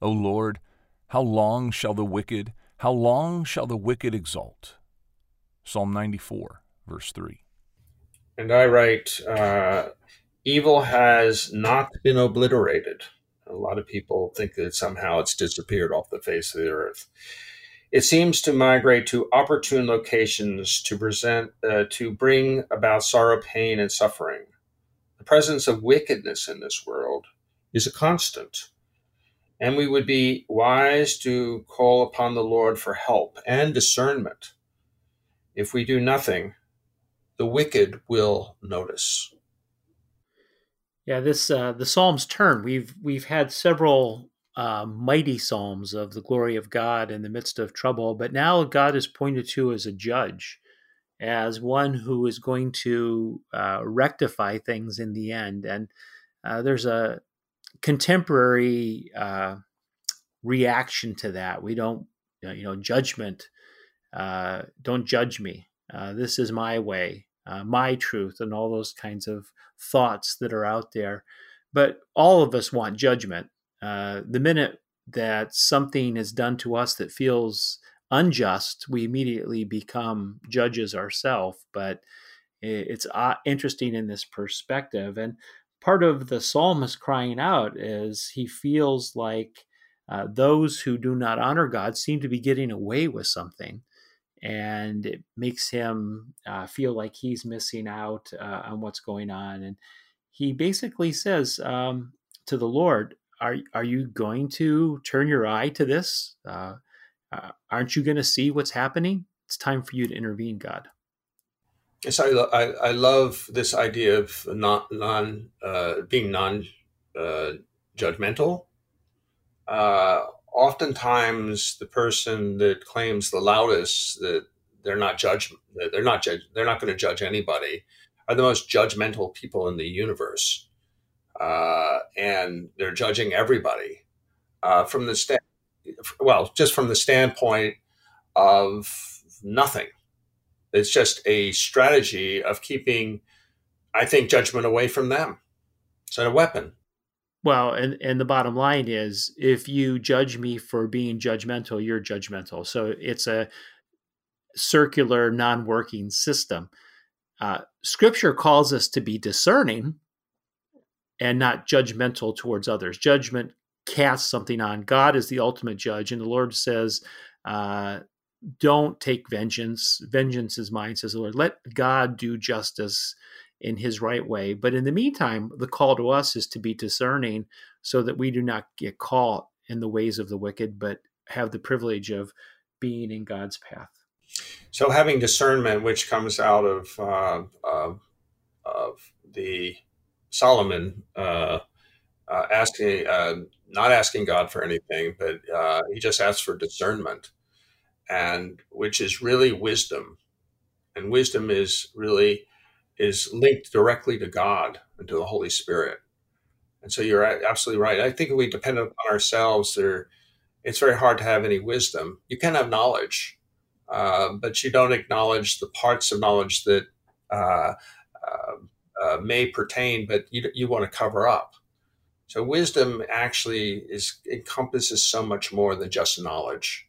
O Lord, how long shall the wicked, how long shall the wicked exult? Psalm 94, verse 3. And I write, uh, evil has not been obliterated. A lot of people think that somehow it's disappeared off the face of the earth. It seems to migrate to opportune locations to present, uh, to bring about sorrow, pain, and suffering. The presence of wickedness in this world is a constant. And we would be wise to call upon the Lord for help and discernment. If we do nothing, the wicked will notice. Yeah, this uh, the Psalms turn. We've we've had several uh, mighty psalms of the glory of God in the midst of trouble, but now God is pointed to as a judge, as one who is going to uh, rectify things in the end. And uh, there's a contemporary uh, reaction to that. We don't, you know, judgment. Uh, don't judge me. Uh, this is my way, uh, my truth, and all those kinds of thoughts that are out there. But all of us want judgment. Uh, the minute that something is done to us that feels unjust, we immediately become judges ourselves. But it's uh, interesting in this perspective. And part of the psalmist crying out is he feels like uh, those who do not honor God seem to be getting away with something. And it makes him uh, feel like he's missing out uh, on what's going on. And he basically says um, to the Lord, are, are you going to turn your eye to this? Uh, uh, aren't you going to see what's happening? It's time for you to intervene, God. Yes, I, I, I love this idea of not non uh, being non uh, judgmental. Uh, oftentimes, the person that claims the loudest that they're not judge they're not judge they're not going to judge anybody are the most judgmental people in the universe, uh, and they're judging everybody uh, from the stand well just from the standpoint of nothing it's just a strategy of keeping, I think, judgment away from them. It's a weapon. Well, and, and the bottom line is if you judge me for being judgmental, you're judgmental. So it's a circular, non working system. Uh, scripture calls us to be discerning and not judgmental towards others. Judgment casts something on. God is the ultimate judge, and the Lord says, uh, don't take vengeance. Vengeance is mine, says the Lord. Let God do justice in his right way. But in the meantime, the call to us is to be discerning so that we do not get caught in the ways of the wicked, but have the privilege of being in God's path. So, having discernment, which comes out of uh, uh, of the Solomon uh, uh asking, uh, not asking God for anything, but uh, he just asks for discernment and which is really wisdom. And wisdom is really is linked directly to God and to the Holy Spirit. And so you're absolutely right. I think if we depend on ourselves, there, it's very hard to have any wisdom. You can have knowledge, uh, but you don't acknowledge the parts of knowledge that uh, uh, uh may pertain, but you, you want to cover up. So wisdom actually is encompasses so much more than just knowledge